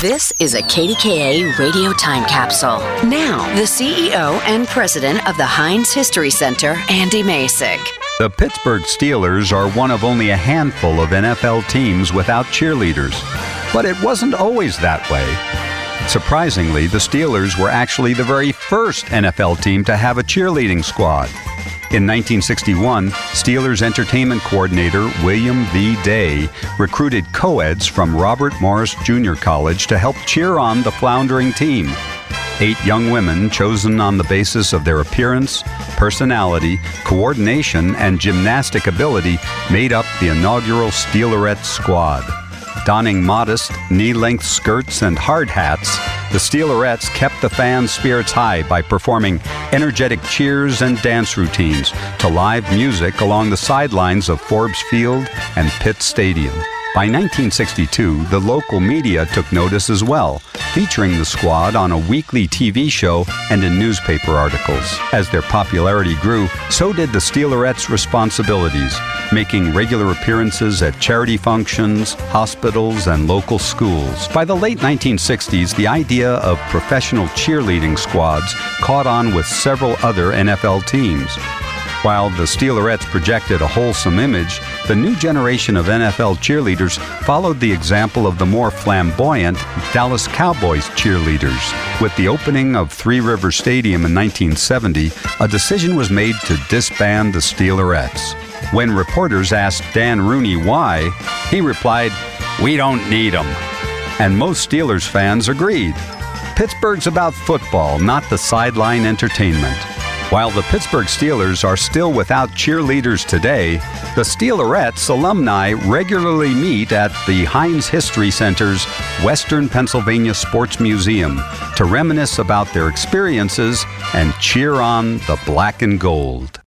This is a KDKA radio time capsule. Now, the CEO and president of the Heinz History Center, Andy Masich. The Pittsburgh Steelers are one of only a handful of NFL teams without cheerleaders. But it wasn't always that way. Surprisingly, the Steelers were actually the very first NFL team to have a cheerleading squad. In 1961, Steelers entertainment coordinator William V. Day recruited co-eds from Robert Morris Junior College to help cheer on the floundering team. Eight young women, chosen on the basis of their appearance, personality, coordination, and gymnastic ability, made up the inaugural Steelerette squad. Donning modest, knee length skirts and hard hats, the Steelerettes kept the fans' spirits high by performing energetic cheers and dance routines to live music along the sidelines of Forbes Field and Pitt Stadium. By 1962, the local media took notice as well, featuring the squad on a weekly TV show and in newspaper articles. As their popularity grew, so did the Steelerettes' responsibilities, making regular appearances at charity functions, hospitals, and local schools. By the late 1960s, the idea of professional cheerleading squads caught on with several other NFL teams. While the Steelerettes projected a wholesome image, the new generation of NFL cheerleaders followed the example of the more flamboyant Dallas Cowboys cheerleaders. With the opening of Three River Stadium in 1970, a decision was made to disband the Steelerettes. When reporters asked Dan Rooney why, he replied, We don't need them. And most Steelers fans agreed. Pittsburgh's about football, not the sideline entertainment. While the Pittsburgh Steelers are still without cheerleaders today, the Steelerettes alumni regularly meet at the Heinz History Center's Western Pennsylvania Sports Museum to reminisce about their experiences and cheer on the black and gold.